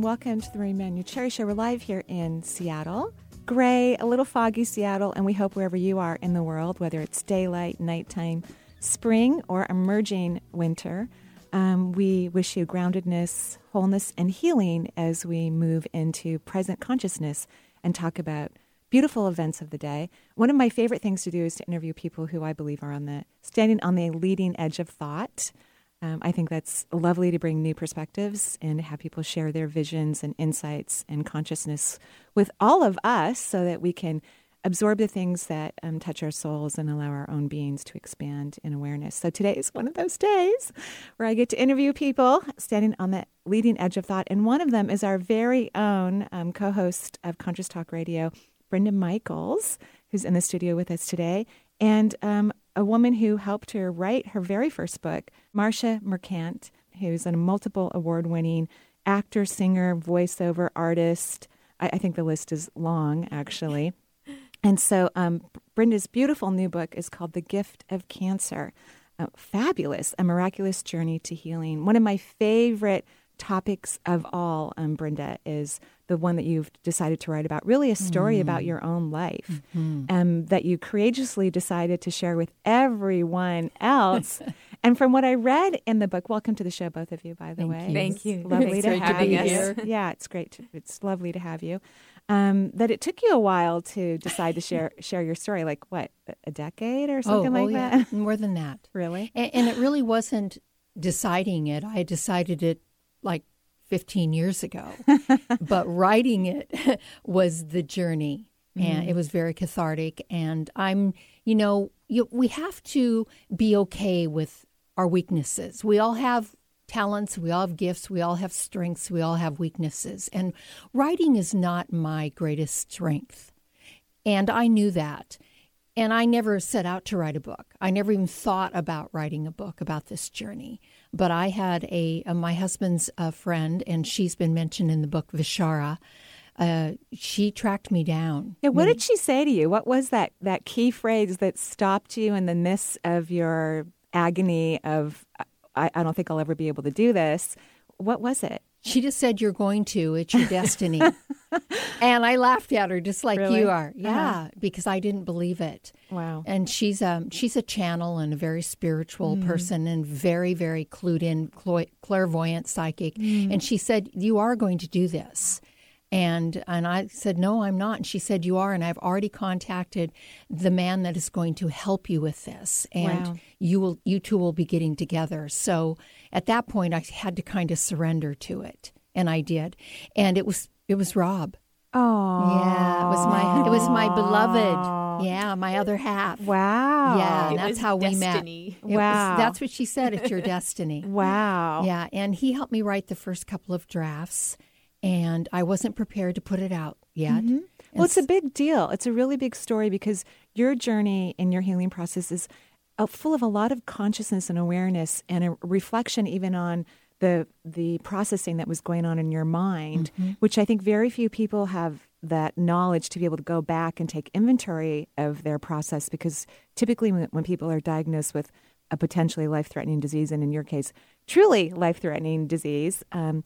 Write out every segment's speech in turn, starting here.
Welcome to the Marie Manuchehri Show. We're live here in Seattle. Gray, a little foggy Seattle, and we hope wherever you are in the world, whether it's daylight, nighttime, spring, or emerging winter, um, we wish you groundedness, wholeness, and healing as we move into present consciousness and talk about beautiful events of the day. One of my favorite things to do is to interview people who I believe are on the standing on the leading edge of thought. Um, I think that's lovely to bring new perspectives and have people share their visions and insights and consciousness with all of us so that we can absorb the things that um, touch our souls and allow our own beings to expand in awareness. So today is one of those days where I get to interview people standing on the leading edge of thought. And one of them is our very own um, co host of Conscious Talk Radio, Brenda Michaels, who's in the studio with us today, and um, a woman who helped her write her very first book, Marsha Merchant, who's a multiple award winning actor, singer, voiceover artist. I, I, think the list is long, actually. And so um, Brenda's beautiful new book is called The Gift of Cancer. Uh, fabulous, a miraculous journey to healing. One of my favorite topics of all, um, Brenda, is the one that you've decided to write about, really a story mm. about your own life mm-hmm. um, that you courageously decided to share with everyone else. and from what I read in the book, welcome to the show, both of you, by the Thank way. You. Thank you. Lovely it's to have to you here. Yeah, it's great. To, it's lovely to have you. Um, that it took you a while to decide to share share your story, like what, a decade or something oh, like oh, that? Yeah. More than that. really? And, and it really wasn't deciding it. I decided it like 15 years ago. but writing it was the journey. Mm-hmm. And it was very cathartic. And I'm, you know, you, we have to be okay with our weaknesses. We all have talents, we all have gifts, we all have strengths, we all have weaknesses. And writing is not my greatest strength. And I knew that. And I never set out to write a book. I never even thought about writing a book about this journey. But I had a, a my husband's a friend, and she's been mentioned in the book Vishara. Uh, she tracked me down. Yeah, what did she say to you? What was that that key phrase that stopped you in the midst of your agony of I, I don't think I'll ever be able to do this? What was it? She just said, You're going to. It's your destiny. and I laughed at her just like really? you are. Uh-huh. Yeah, uh-huh. because I didn't believe it. Wow. And she's um she's a channel and a very spiritual mm. person and very, very clued in, clairvoyant, psychic. Mm. And she said, You are going to do this. And and I said, No, I'm not. And she said, You are. And I've already contacted the man that is going to help you with this. And wow. you will you two will be getting together. So at that point I had to kind of surrender to it. And I did. And it was it was Rob. Oh. Yeah. It was my it was my beloved. Yeah, my other half. Wow. Yeah, that's how destiny. we met. It wow. Was, that's what she said. It's your destiny. wow. Yeah, and he helped me write the first couple of drafts and I wasn't prepared to put it out yet. Mm-hmm. Well, it's a big deal. It's a really big story because your journey in your healing process is uh, full of a lot of consciousness and awareness and a reflection even on the the processing that was going on in your mind, mm-hmm. which I think very few people have that knowledge to be able to go back and take inventory of their process because typically when, when people are diagnosed with a potentially life-threatening disease and in your case truly life-threatening disease um,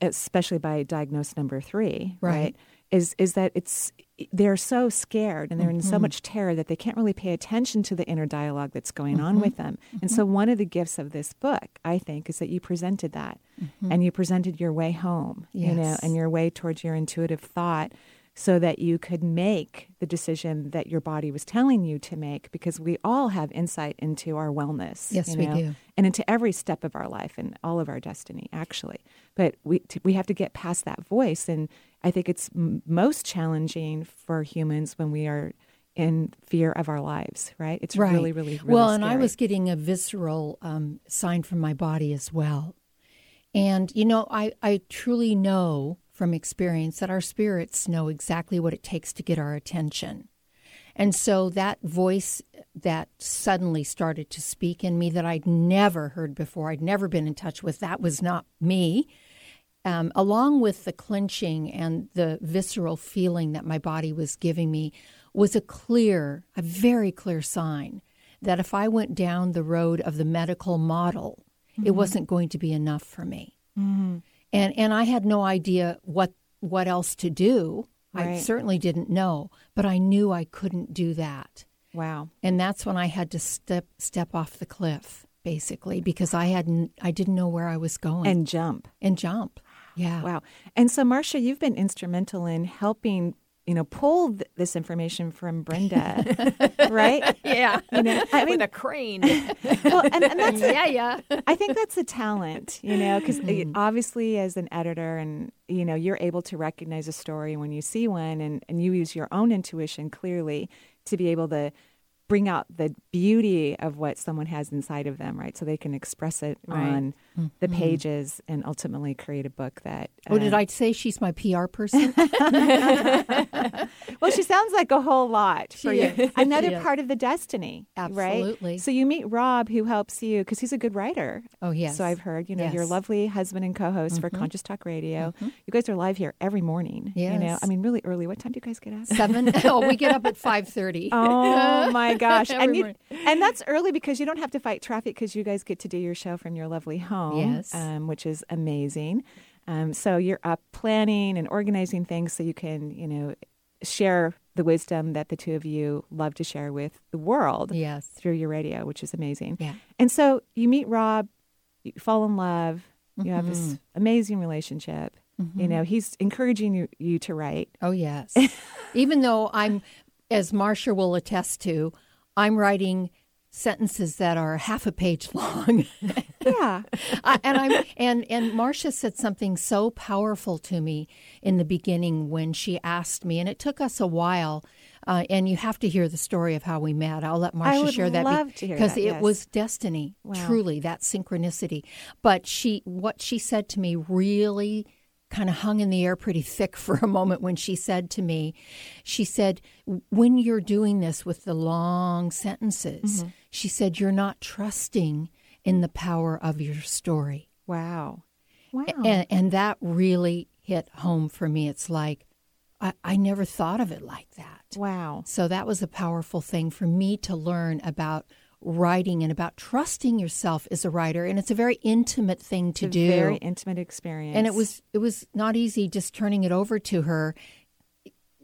especially by diagnosis number three, right. right. Is is that it's they're so scared and they're mm-hmm. in so mm-hmm. much terror that they can't really pay attention to the inner dialogue that's going mm-hmm. on with them. Mm-hmm. And so one of the gifts of this book, I think, is that you presented that mm-hmm. and you presented your way home, yes. you know, and your way towards your intuitive thought so that you could make the decision that your body was telling you to make because we all have insight into our wellness. Yes, you know, we do. And into every step of our life and all of our destiny, actually. But we, t- we have to get past that voice. And I think it's m- most challenging for humans when we are in fear of our lives, right? It's right. really, really, really Well, scary. and I was getting a visceral um, sign from my body as well. And, you know, I, I truly know from experience that our spirits know exactly what it takes to get our attention. And so that voice that suddenly started to speak in me that I'd never heard before, I'd never been in touch with, that was not me. Um, along with the clenching and the visceral feeling that my body was giving me, was a clear, a very clear sign that if I went down the road of the medical model, mm-hmm. it wasn't going to be enough for me. Mm-hmm. And and I had no idea what what else to do. Right. I certainly didn't know, but I knew I couldn't do that. Wow. And that's when I had to step step off the cliff basically because I hadn't I didn't know where I was going. And jump. And jump. Yeah. Wow. And so Marsha, you've been instrumental in helping you know, pull th- this information from Brenda, right? Yeah, you know, I mean, with a crane. well, and, and, that's yeah, yeah. I think that's a talent, you know, because mm-hmm. obviously as an editor, and you know, you're able to recognize a story when you see one, and and you use your own intuition clearly to be able to bring out the beauty of what someone has inside of them, right? So they can express it right. on mm-hmm. the pages and ultimately create a book that. Uh, oh, did I say she's my PR person? well, she sounds like a whole lot for she you. Is. Another part of the destiny, Absolutely. Right? So you meet Rob, who helps you because he's a good writer. Oh yes. So I've heard, you know, yes. your lovely husband and co-host mm-hmm. for Conscious Talk Radio. Mm-hmm. You guys are live here every morning. Yes. You know, I mean, really early. What time do you guys get up? Seven. oh, we get up at five thirty. Oh my gosh! and you, and that's early because you don't have to fight traffic because you guys get to do your show from your lovely home. Yes. Um, which is amazing. Um, so you're up planning and organizing things so you can, you know, share the wisdom that the two of you love to share with the world yes. through your radio, which is amazing. Yeah. And so you meet Rob, you fall in love, you mm-hmm. have this mm-hmm. amazing relationship. Mm-hmm. You know, he's encouraging you, you to write. Oh, yes. Even though I'm, as Marsha will attest to, I'm writing sentences that are half a page long. yeah. I, and I'm and and Marsha said something so powerful to me in the beginning when she asked me and it took us a while uh, and you have to hear the story of how we met. I'll let Marsha share that because it yes. was destiny, wow. truly that synchronicity. But she, what she said to me, really kind of hung in the air pretty thick for a moment when she said to me, she said, when you're doing this with the long sentences, mm-hmm. she said, you're not trusting in the power of your story. Wow. Wow. And, and that really hit home for me. It's like, I, I never thought of it like that. Wow. So that was a powerful thing for me to learn about writing and about trusting yourself as a writer and it's a very intimate thing to do. very intimate experience. And it was it was not easy just turning it over to her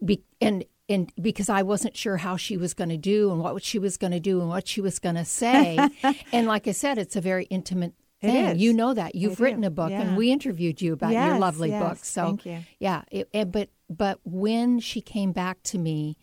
be, and and because I wasn't sure how she was going to do and what she was going to do and what she was going to say. And like I said it's a very intimate thing. you know that. You've written a book yeah. and we interviewed you about yes, your lovely yes, book so thank you. yeah it, it, but but when she came back to me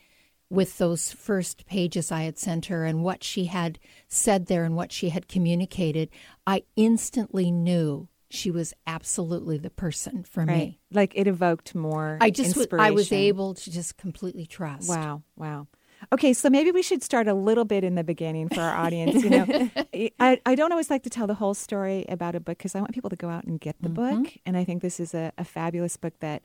with those first pages I had sent her and what she had said there and what she had communicated, I instantly knew she was absolutely the person for right. me. Like it evoked more. I just inspiration. I was able to just completely trust. Wow, wow. Okay, so maybe we should start a little bit in the beginning for our audience. You know, I, I don't always like to tell the whole story about a book because I want people to go out and get the mm-hmm. book. And I think this is a, a fabulous book that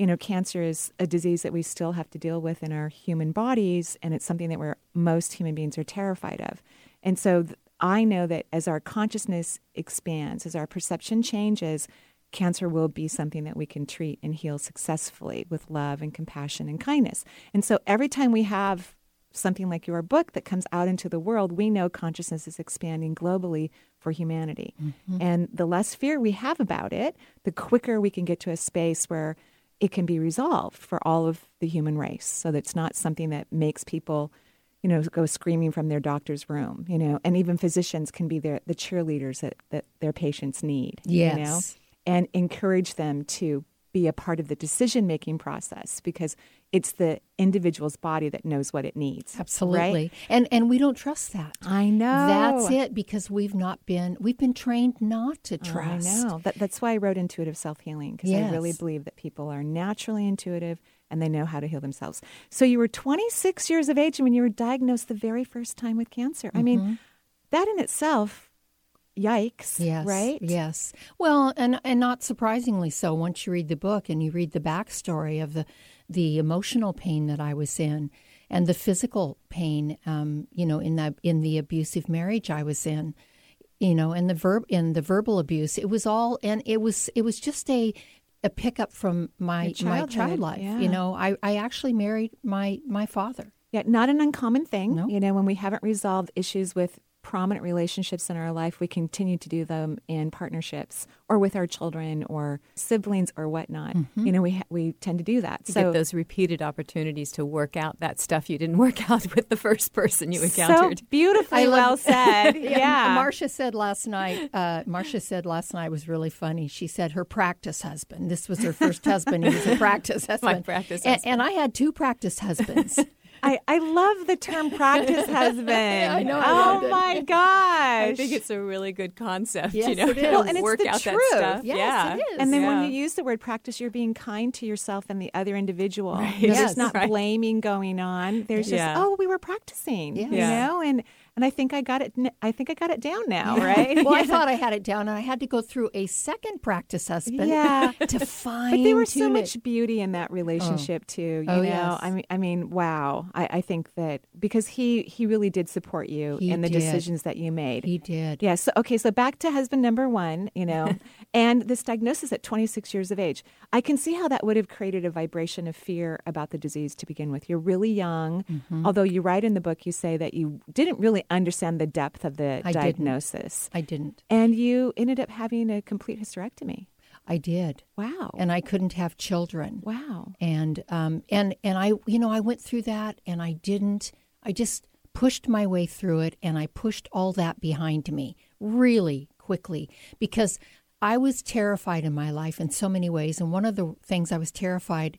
you know, cancer is a disease that we still have to deal with in our human bodies, and it's something that we're most human beings are terrified of. And so th- I know that as our consciousness expands, as our perception changes, cancer will be something that we can treat and heal successfully with love and compassion and kindness. And so every time we have something like your book that comes out into the world, we know consciousness is expanding globally for humanity. Mm-hmm. And the less fear we have about it, the quicker we can get to a space where it can be resolved for all of the human race. So that it's not something that makes people you know go screaming from their doctor's room you know. And even physicians can be their, the cheerleaders that, that their patients need yes. you know? And encourage them to be a part of the decision making process because it's the individual's body that knows what it needs. Absolutely. Right? And and we don't trust that. I know. That's it because we've not been we've been trained not to trust. I know. That, that's why I wrote intuitive self-healing because yes. I really believe that people are naturally intuitive and they know how to heal themselves. So you were 26 years of age when you were diagnosed the very first time with cancer. Mm-hmm. I mean, mm-hmm. that in itself yikes, Yes. right? Yes. Well, and and not surprisingly so. Once you read the book and you read the backstory of the the emotional pain that I was in, and the physical pain, um, you know, in the in the abusive marriage I was in, you know, and the verb in the verbal abuse, it was all, and it was it was just a a pickup from my my childhood, child life. yeah. You know, I I actually married my my father. Yeah, not an uncommon thing. No. You know, when we haven't resolved issues with prominent relationships in our life, we continue to do them in partnerships or with our children or siblings or whatnot. You know, we ha- we tend to do that. You so get those repeated opportunities to work out that stuff you didn't work out with the first person you encountered. so encountered. beautifully love- well said. yeah. Marsha said last night. Uh, Marsha said last night was really funny. She said her practice husband. This was her first husband. He was a practice husband. My practice And, husband. and I had two practice husbands. I, I love the term practice husband. I know, I oh loved it. my gosh. I think it's a really good concept. Yes, you know, it is. to Well, and it's work the out truth. that stuff. Yes, yeah. it is. And then Yeah. when you use the word practice, you're being kind to yourself and the other individual. Right. You Yes. There's not Right. blaming going on. There's just, Yeah. oh, we were practicing. Yes. You Yeah. know, and and I think I got it. I think I got it down now. Right? well, I thought I had it down, and I had to go through a second practice husband Yeah. to find. But there was so much beauty in that relationship too. You Oh, know, yes. I mean, I mean, wow. I, I think that because he he really did support you He in the did. decisions that you made. He did. Yeah. So okay. So back to husband number one. You know, and this diagnosis at 26 years of age. I can see how that would have created a vibration of fear about the disease to begin with. You're really young. Mm-hmm. Although you write in the book, you say that you didn't really understand the depth of the I didn't. diagnosis, I didn't. and you ended up having a complete hysterectomy. I did, Wow. and I couldn't have children. wow. and um and and I you know I went through that and I didn't I just pushed my way through it and I pushed all that behind me really quickly because I was terrified in my life in so many ways and one of the things I was terrified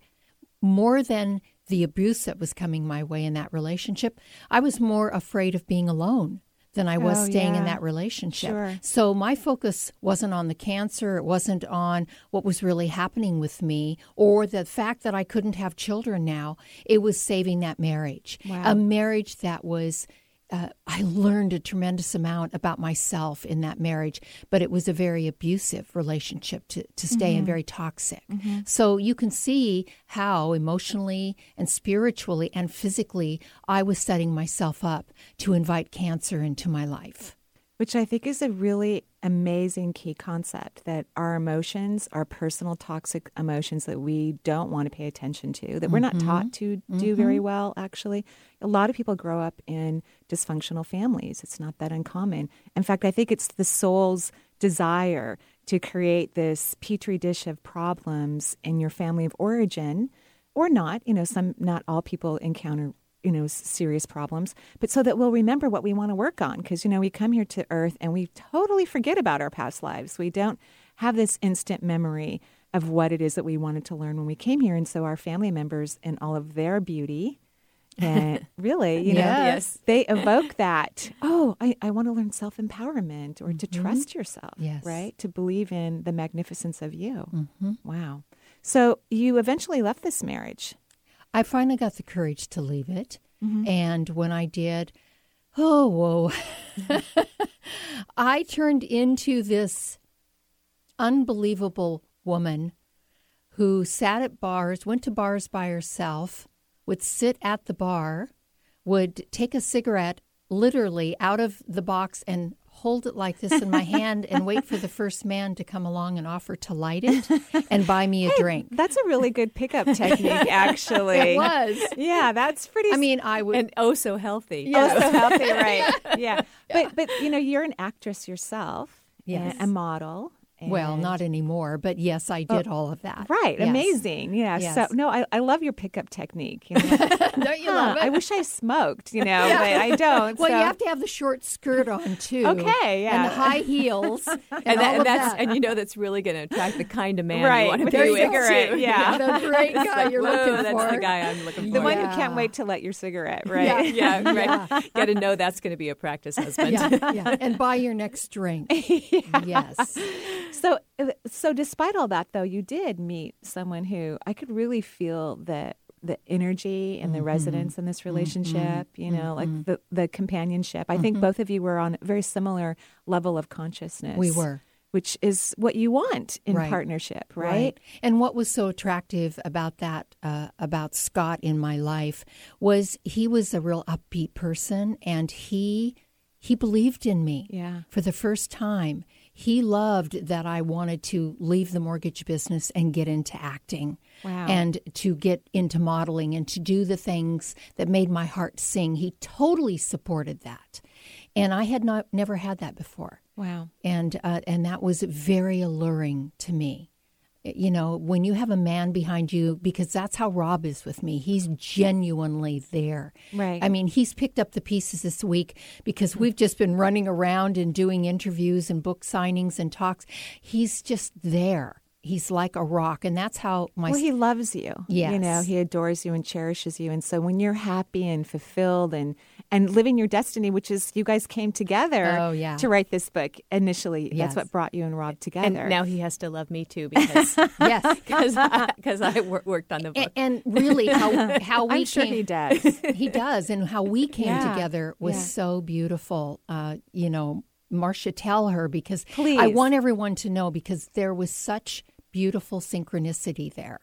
more than the abuse that was coming my way in that relationship I was more afraid of being alone than I was Oh, staying in that relationship. Sure. So my focus wasn't on the cancer, it wasn't on what was really happening with me or the fact that I couldn't have children now. It was saving that marriage. Wow. A marriage that was uh, I learned a tremendous amount about myself in that marriage, but it was a very abusive relationship to, to stay and very toxic. So you can see how emotionally and spiritually and physically I was setting myself up to invite cancer into my life. Which I think is a really amazing key concept that our emotions, our personal toxic emotions that we don't want to pay attention to, that we're not taught mm-hmm. to do mm-hmm. very well, actually. A lot of people grow up in dysfunctional families. It's not that uncommon. In fact, I think it's the soul's desire to create this petri dish of problems in your family of origin or not. You know, some, not all people encounter you know, serious problems, but so that we'll remember what we want to work on. Because, you know, we come here to Earth and we totally forget about our past lives. We don't have this instant memory of what it is that we wanted to learn when we came here. And so our family members and all of their beauty, and really, you know, Yes. they evoke that. Oh, I, I want to learn self empowerment or to mm-hmm. trust yourself, Yes. right? To believe in the magnificence of you. Mm-hmm. Wow. So you eventually left this marriage. I finally got the courage to leave it. Mm-hmm. And when I did, oh, whoa. I turned into this unbelievable woman who sat at bars, went to bars by herself, would sit at the bar, would take a cigarette literally out of the box and hold it like this in my hand and wait for the first man to come along and offer to light it and buy me a drink. That's a really good pickup technique, actually. It was. Yeah, that's pretty. I mean, I would. and oh so healthy. oh, so healthy, right? Yeah. but but you know, you're an actress yourself, Yes. a model. Well, not anymore, but yes, I oh, did all of that. Right, Yes. amazing. Yeah. Yes. So no, I, I love your pickup technique. You know? Don't you Huh, love it? I wish I smoked, you know, but I don't. well, so. you have to have the short skirt on too. Okay, yeah. And the high heels. and, And, that, and that's that. and you know that's really going to attract the kind of man Right, you want to be the with. cigarette, too. yeah. the great guy like, you're whoa, looking that's for. the guy I'm looking for. the one Yeah. who can't wait to light your cigarette, right? Yeah. yeah, right. Got to know that's going to be a practice husband. Yeah, yeah. And buy your next drink. Yes. So, uh, so despite all that, though, you did meet someone who I could really feel the the energy and the resonance in this relationship. You know, like the the companionship. I think both of you were on a very similar level of consciousness. We were. which is what you want in Right. partnership, right? And what was so attractive about that, uh, about Scott in my life, was he was a real upbeat person, and he he believed in me. Yeah. For the first time, he loved that I wanted to leave the mortgage business and get into acting. Wow. And to get into modeling and to do the things that made my heart sing. He totally supported that. And I had not never had that before Wow. and uh, and that was very alluring to me. You know, when you have a man behind you, because that's how Rob is with me. He's genuinely there. Right. I mean, he's picked up the pieces this week because we've just been running around and doing interviews and book signings and talks. He's just there. He's like a rock, and that's how my Well, he loves you. Yeah, You know, he adores you and cherishes you. And so when you're happy and fulfilled and and living your destiny, which is you guys came together Oh, yeah. to write this book initially. Yes. That's what brought you and Rob together. And now he has to love me too because yes. because I, 'cause I wor- worked on the book. And, and really, how how we I'm sure came, he does. he does and how we came Yeah, together was yeah. so beautiful uh, you know marsha tell her because Please. i want everyone to know because there was such beautiful synchronicity there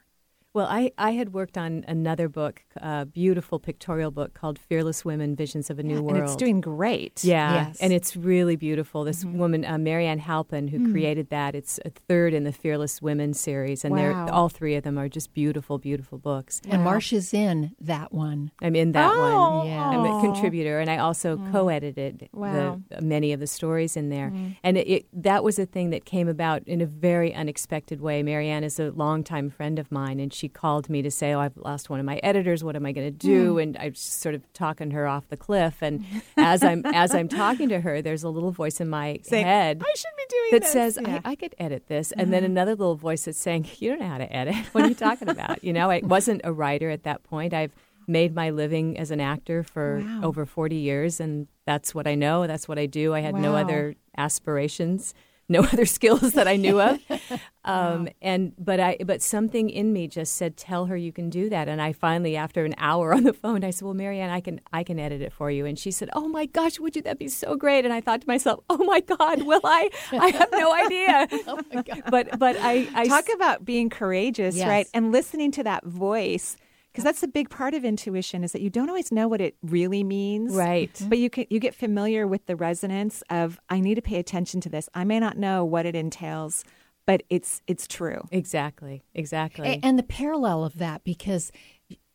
Well, I, I had worked on another book, a beautiful pictorial book called Fearless Women Visions of a New and World. it's doing great. Yeah, Yes. and it's really beautiful. This mm-hmm. woman, uh, Mary Ann Halpin, who mm. created that, it's a third in the Fearless Women series, and they're all three of them are just beautiful, beautiful books. and marsha's in that one I'm in that Oh, one. Yeah. I'm a oh. contributor, and I also mm. co-edited Wow. the, many of the stories in there. Mm. And it, it, that was a thing that came about in a very unexpected way. Marianne is a longtime friend of mine, and she called me to say, "Oh, I've lost one of my editors. What am I going to do?" Hmm. And I was sort of talking her off the cliff. And as I'm as I'm talking to her, there's a little voice in my Saying, head I should be doing that this. says, Yeah. I, I could edit this. And then mm-hmm. another little voice that's saying, You don't know how to edit. What are you talking about? You know, I wasn't a writer at that point. I've made my living as an actor for Wow. over 40 years, and that's what I know. That's what I do. I had no other aspirations. No other skills that I knew of, um, and but I but something in me just said, "Tell her you can do that." And I finally, after an hour on the phone, I said, "Well, Marianne, I can I can edit it for you." And she said, "Oh my gosh, would you? That'd be so great." And I thought to myself, "Oh my God, will I? I have no idea." oh my god but but I, I Talk about being courageous, Yes. right? And listening to that voice. Because that's a big part of intuition is that you don't always know what it really means. Right. But you can you get familiar with the resonance of I need to pay attention to this. I may not know what it entails, but it's it's true. exactly exactly. A- and the parallel of that because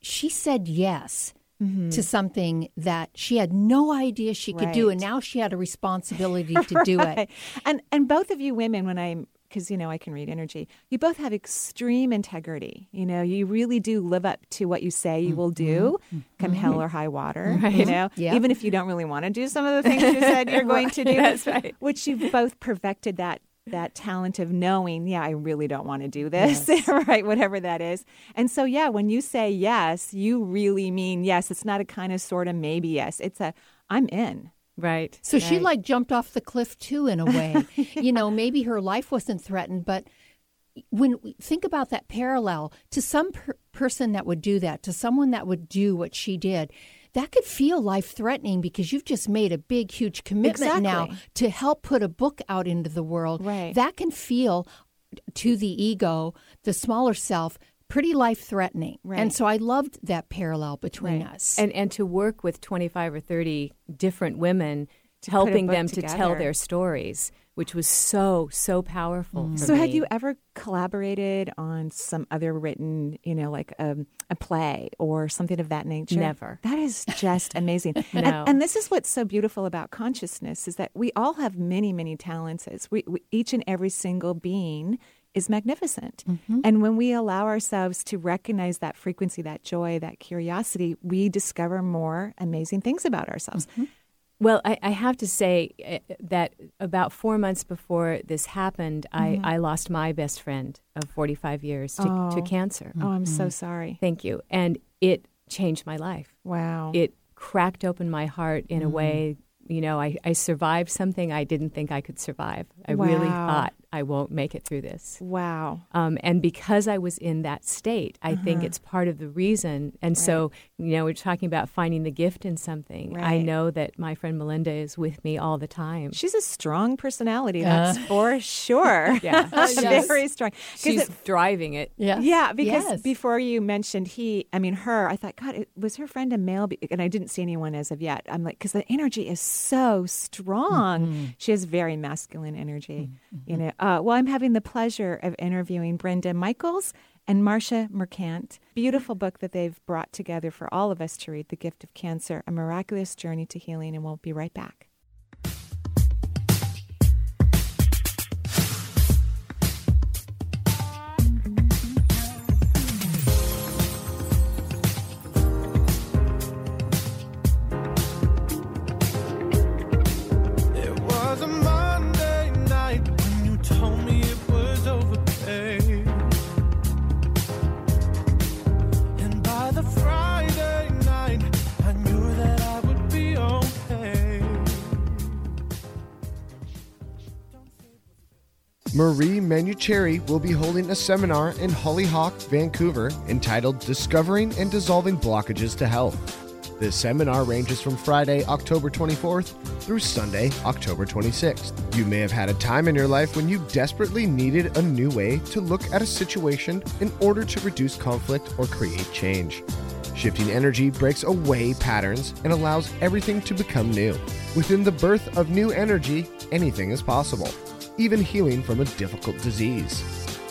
she said yes mm-hmm. to something that she had no idea she could do and now she had a responsibility to do it And and both of you women, when I'm because you know I can read energy, you both have extreme integrity. You know, you really do live up to what you say you will do, mm-hmm. Mm-hmm. come hell mm-hmm. or high water. You know, Yeah. even if you don't really want to do some of the things you said you're going to do. That's right. Which you've both perfected that that talent of knowing, yeah, I really don't want to do this, right? Whatever that is. And so, yeah, when you say yes, you really mean yes. It's not a kind of sort of maybe yes. It's a I'm in. Right. So she like jumped off the cliff too, in a way. you know, maybe her life wasn't threatened, but when we think about that parallel to some per- person that would do that, to someone that would do what she did, that could feel life threatening because you've just made a big, huge commitment now to help put a book out into the world. Right. That can feel to the ego, the smaller self, pretty life threatening. Right. And so I loved that parallel between Right. us. and and to work with 25 or 30 different women put a helping book them to tell their stories which was so so powerful for So, had you ever collaborated on some other written, you know, like um, a play or something of that nature? Never. That is just amazing. No. and, and this is what's so beautiful about consciousness is that we all have many, many talents. It's we, we each and every single being is magnificent. Mm-hmm. And when we allow ourselves to recognize that frequency, that joy, that curiosity, we discover more amazing things about ourselves. Mm-hmm. Well, I, I have to say uh, that about four months before this happened, I, mm-hmm. I lost my best friend of 45 years to, to Oh. cancer. Oh, I'm so sorry. Thank you. And it changed my life. Wow. It cracked open my heart in a way, you know, I, I survived something I didn't think I could survive. I really thought I won't make it through this. Wow. Um, and because I was in that state, I think Uh-huh. it's part of the reason. And so, you know, we're talking about finding the gift in something. I know that my friend Melinda is with me all the time. She's a strong personality, that's for sure. Yeah. She's very strong. 'Cause She's it- driving it. Yeah. Yeah, because Yes. before you mentioned he, I mean her, I thought, God, it, was her friend a male? Be- And I didn't see anyone as of yet. I'm like, because the energy is so strong. Mm-hmm. She has very masculine energy. You know. Uh, well, I'm having the pleasure of interviewing Brenda Michaels and Marsha Merchant. Beautiful book that they've brought together for all of us to read, "The Gift of Cancer: A Miraculous Journey to Healing." And we'll be right back. Marie Manuchehri will be holding a seminar in Hollyhock, Vancouver entitled Discovering and Dissolving Blockages to Health. This seminar ranges from Friday, October 24th through Sunday, October 26th. You may have had a time in your life when you desperately needed a new way to look at a situation in order to reduce conflict or create change. Shifting energy breaks away patterns and allows everything to become new. Within the birth of new energy, anything is possible, even healing from a difficult disease.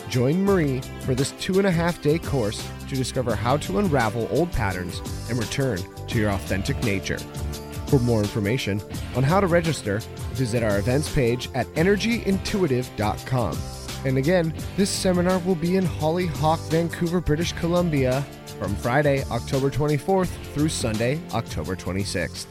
Join Marie for this two and a half day course to discover how to unravel old patterns and return to your authentic nature. For more information on how to register, visit our events page at energyintuitive.com. And again, this seminar will be in Hollyhock, Vancouver, British Columbia from Friday, October 24th through Sunday, October 26th.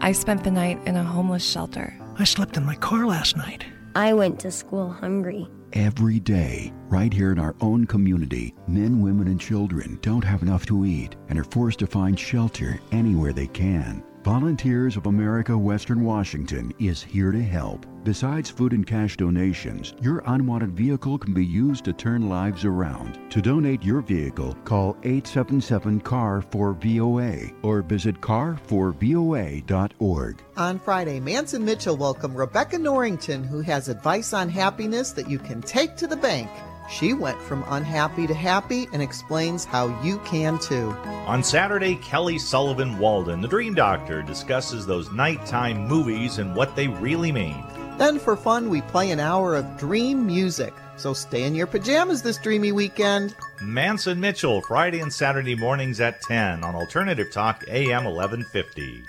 I spent the night in a homeless shelter. I slept in my car last night. I went to school hungry. Every day, right here in our own community, men, women, and children don't have enough to eat and are forced to find shelter anywhere they can. Volunteers of America Western Washington is here to help. Besides food and cash donations, your unwanted vehicle can be used to turn lives around. To donate your vehicle, call 877 CAR 4 VOA or visit car4voa.org. On Friday, Manson Mitchell welcomed Rebecca Norrington, who has advice on happiness that you can take to the bank. She went from unhappy to happy and explains how you can too. On Saturday, Kelly Sullivan Walden, the Dream Doctor, discusses those nighttime movies and what they really mean. Then for fun, we play an hour of dream music. So stay in your pajamas this dreamy weekend. Manson Mitchell, Friday and Saturday mornings at 10 on Alternative Talk AM 1150.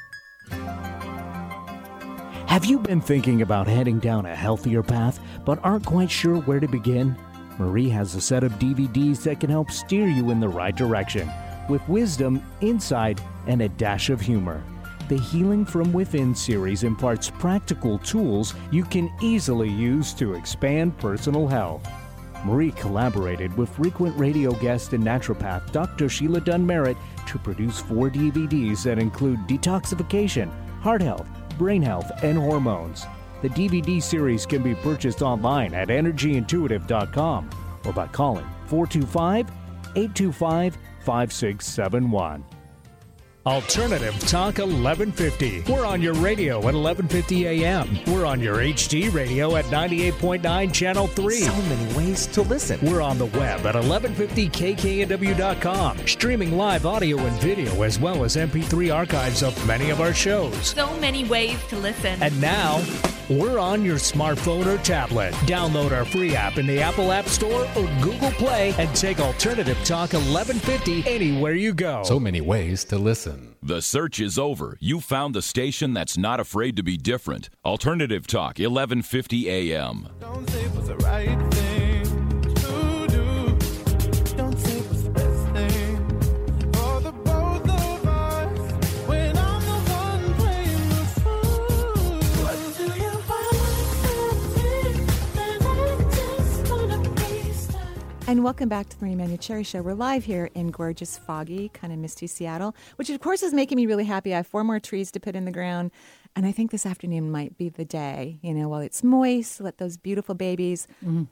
Have you been thinking about heading down a healthier path but aren't quite sure where to begin? Marie has a set of DVDs that can help steer you in the right direction with wisdom, insight, and a dash of humor. The Healing from Within series imparts practical tools you can easily use to expand personal health. Marie collaborated with frequent radio guest and naturopath Dr. Sheila Dunn Merritt to produce four DVDs that include detoxification, heart health, brain health, and hormones. The DVD series can be purchased online at energyintuitive.com or by calling 425 825 5671. Alternative Talk 1150. We're on your radio at 1150 a.m. We're on your HD radio at 98.9 Channel 3. So many ways to listen. We're on the web at 1150kknw.com, streaming live audio and video as well as MP3 archives of many of our shows. So many ways to listen. And now, we're on your smartphone or tablet. Download our free app in the Apple App Store or Google Play and take Alternative Talk 1150 anywhere you go. So many ways to listen. The search is over. You found the station that's not afraid to be different. Alternative Talk, 1150 AM. And welcome back to the Marie Manuchehri Show. We're live here in gorgeous, foggy, kind of misty Seattle, which of course is making me really happy. I have four more trees to put in the ground, and I think this afternoon might be the day, you know, while it's moist, let those beautiful babies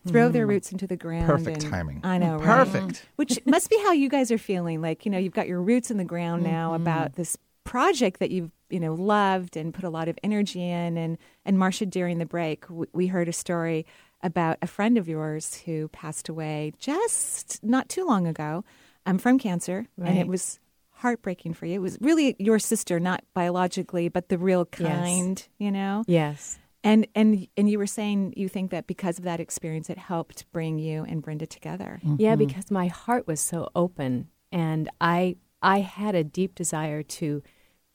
throw their roots into the ground. Perfect and- timing. I know, right? Perfect. Which must be how you guys are feeling. Like, you know, you've got your roots in the ground now Mm-hmm. about this project that you've, you know, loved and put a lot of energy in. And, and Marsha, during the break, w- we heard a story about a friend of yours who passed away just not too long ago um, from cancer. And it was heartbreaking for you. It was really your sister, not biologically, but the real Yes. kind, you know? Yes. And and and you were saying you think that because of that experience, it helped bring you and Brenda together. Yeah, because my heart was so open and I I had a deep desire to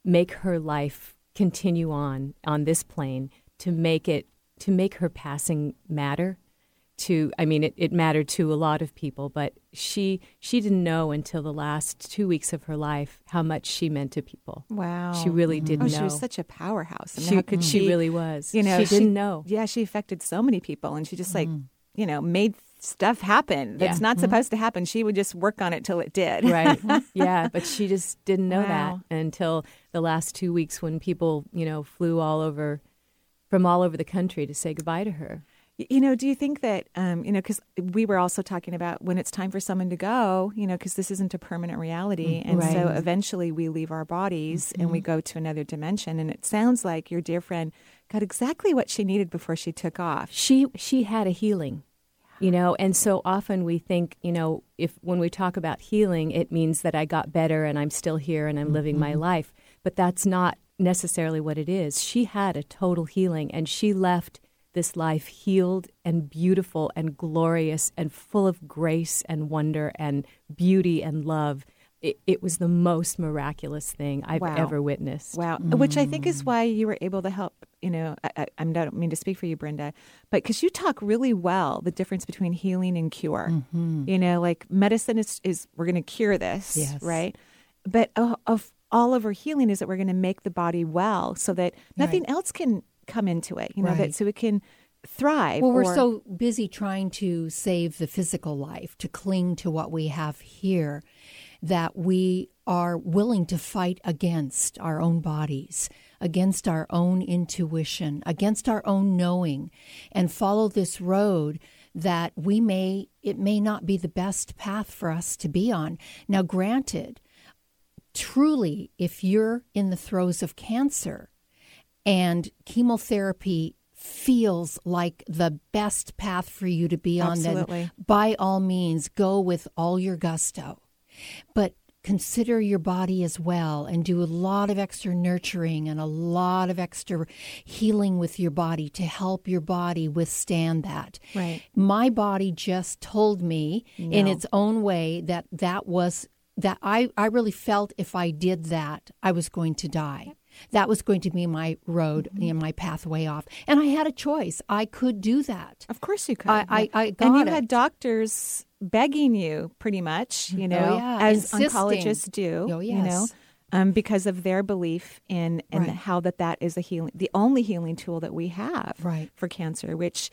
make her life continue on on this plane, to make it to make her passing matter. To I mean it, it mattered to a lot of people, but she she didn't know until the last two weeks of her life how much she meant to people. Wow, She really didn't Oh, know. she was such a powerhouse. I mean, She- how could she she? really was. You know, She didn't know. Yeah, she affected so many people, and she just like you know made stuff happen that's Yeah. not Mhm. supposed to happen. She would just work on it till it did. right yeah but she just didn't know Wow. that until the last two weeks when people you know flew all over from all over the country to say goodbye to her You know, do you think that, um, you know, because we were also talking about when it's time for someone to go, you know, because this isn't a permanent reality. Mm, and so eventually we leave our bodies and we mm-hmm. go to another dimension. And it sounds like your dear friend got exactly what she needed before she took off. she she had a healing you know and so often we think you know if when we talk about healing it means that i got better and i'm still here and i'm living my mm-hmm. life but that's not necessarily what it is she had a total healing and she left this life healed and beautiful and glorious and full of grace and wonder and beauty and love it, it was the most miraculous thing i've Wow. ever witnessed Wow. Which I think is why you were able to help, you know, I, I, I don't mean to speak for you, Brenda, but because you talk really well the difference between healing and cure. You know, like medicine is, is we're going to cure this, Yes. right? But uh, of all of our healing is that we're going to make the body well so that nothing else can come into it, you know, that so it can thrive. Well, we're or- so busy trying to save the physical life, to cling to what we have here, that we are willing to fight against our own bodies, against our own intuition, against our own knowing, and follow this road that we may, it may not be the best path for us to be on. Now, granted, truly, if you're in the throes of cancer, and chemotherapy feels like the best path for you to be on, Absolutely. then by all means go with all your gusto. But consider your body as well and do a lot of extra nurturing and a lot of extra healing with your body to help your body withstand that. Right. My body just told me in its own way that that was that I, I really felt if I did that, I was going to die. That was going to be my road Mm-hmm. and my pathway off. And I had a choice. I could do that. Of course you could. I, I, I got and you it. had doctors begging you pretty much, you know, Oh, yeah, as insisting. oncologists do, Oh, yes. you know, um, because of their belief in in Right. how that that is a healing, the only healing tool that we have Right. for cancer, which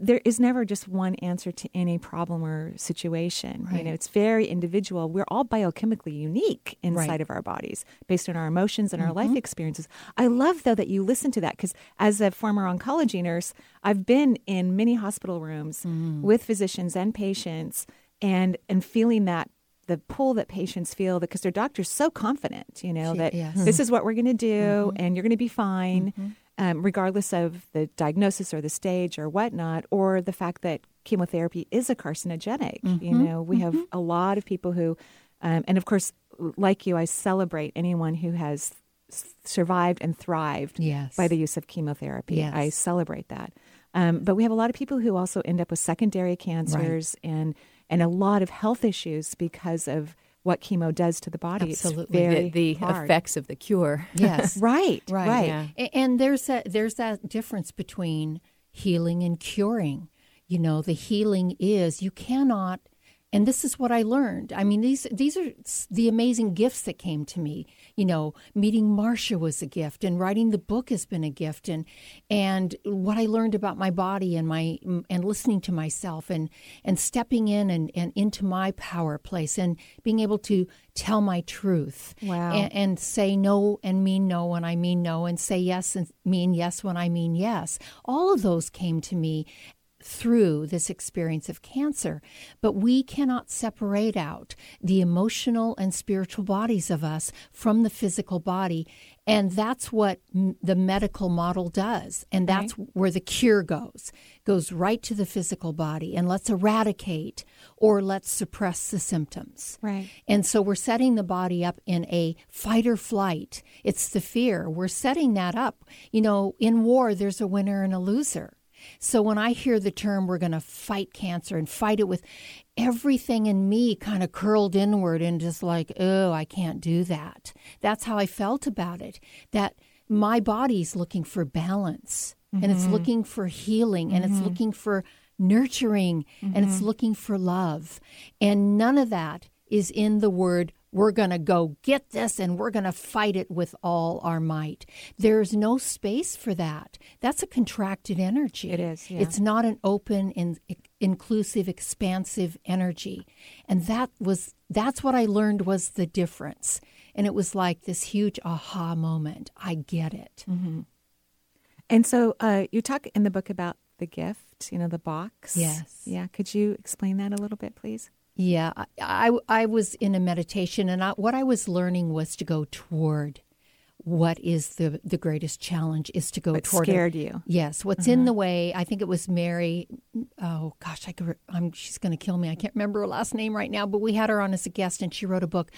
there is never just one answer to any problem or situation. You know, it's very individual. We're all biochemically unique inside Right. Mm-hmm. of our bodies based on our emotions and our life experiences. I love though that you listen to that because as a former oncology nurse, I've been in many hospital rooms Mm. with physicians and patients and and feeling that the pull that patients feel because their doctor's so confident, you know, She- that yes. this is what we're going to do and you're going to be fine, Mm-hmm. Um, regardless of the diagnosis or the stage or whatnot, or the fact that chemotherapy is a carcinogenic. You Mm-hmm. know, we have a lot of people who, um, and of course, like you, I celebrate anyone who has survived and thrived Yes. by the use of chemotherapy. Yes. I celebrate that. Um, but we have a lot of people who also end up with secondary cancers and and a lot of health issues because of what chemo does to the body. Absolutely. It's very the, the hard. effects of the cure Yes. Right, Right. right. Yeah. And there's that there's that difference between healing and curing. You know, the healing is you cannot and this is what I learned. I mean, these these are the amazing gifts that came to me. You know, meeting Marsha was a gift, and writing the book has been a gift, and and what I learned about my body and my and listening to myself, and and stepping in and, and into my power place, and being able to tell my truth, Wow. and, and say no and mean no when I mean no, and say yes and mean yes when I mean yes. All of those came to me through this experience of cancer. But we cannot separate out the emotional and spiritual bodies of us from the physical body. And that's what m- the medical model does. And that's where the cure goes, goes right to the physical body. And let's eradicate or let's suppress the symptoms. Right. And so we're setting the body up in a fight or flight. It's the fear. We're setting that up. You know, in war, there's a winner and a loser. So when I hear the term, we're going to fight cancer and fight it with everything in me kind of curled inward and just like, oh, I can't do that. That's how I felt about it. That my body's looking for balance and it's Mhm. looking for healing and it's Mhm. looking for nurturing and it's Mhm. looking for love. And none of that is in the word, we're going to go get this and we're going to fight it with all our might. There's no space for that. That's a contracted energy. It is, yeah. It's not an open and inclusive, expansive energy. And that was that's what I learned was the difference. And it was like this huge aha moment. I get it. And so uh, you talk in the book about the gift, you know, the box. Yes. Yeah. Could you explain that a little bit, please? Yeah, I, I, was in a meditation, and I, what I was learning was to go toward what is the the greatest challenge is to go What toward. it. scared you? Yes, what's in mm-hmm. the way? I think it was Mary. Oh gosh, I could. I'm, she's going to kill me. I can't remember her last name right now, but we had her on as a guest, and she wrote a book.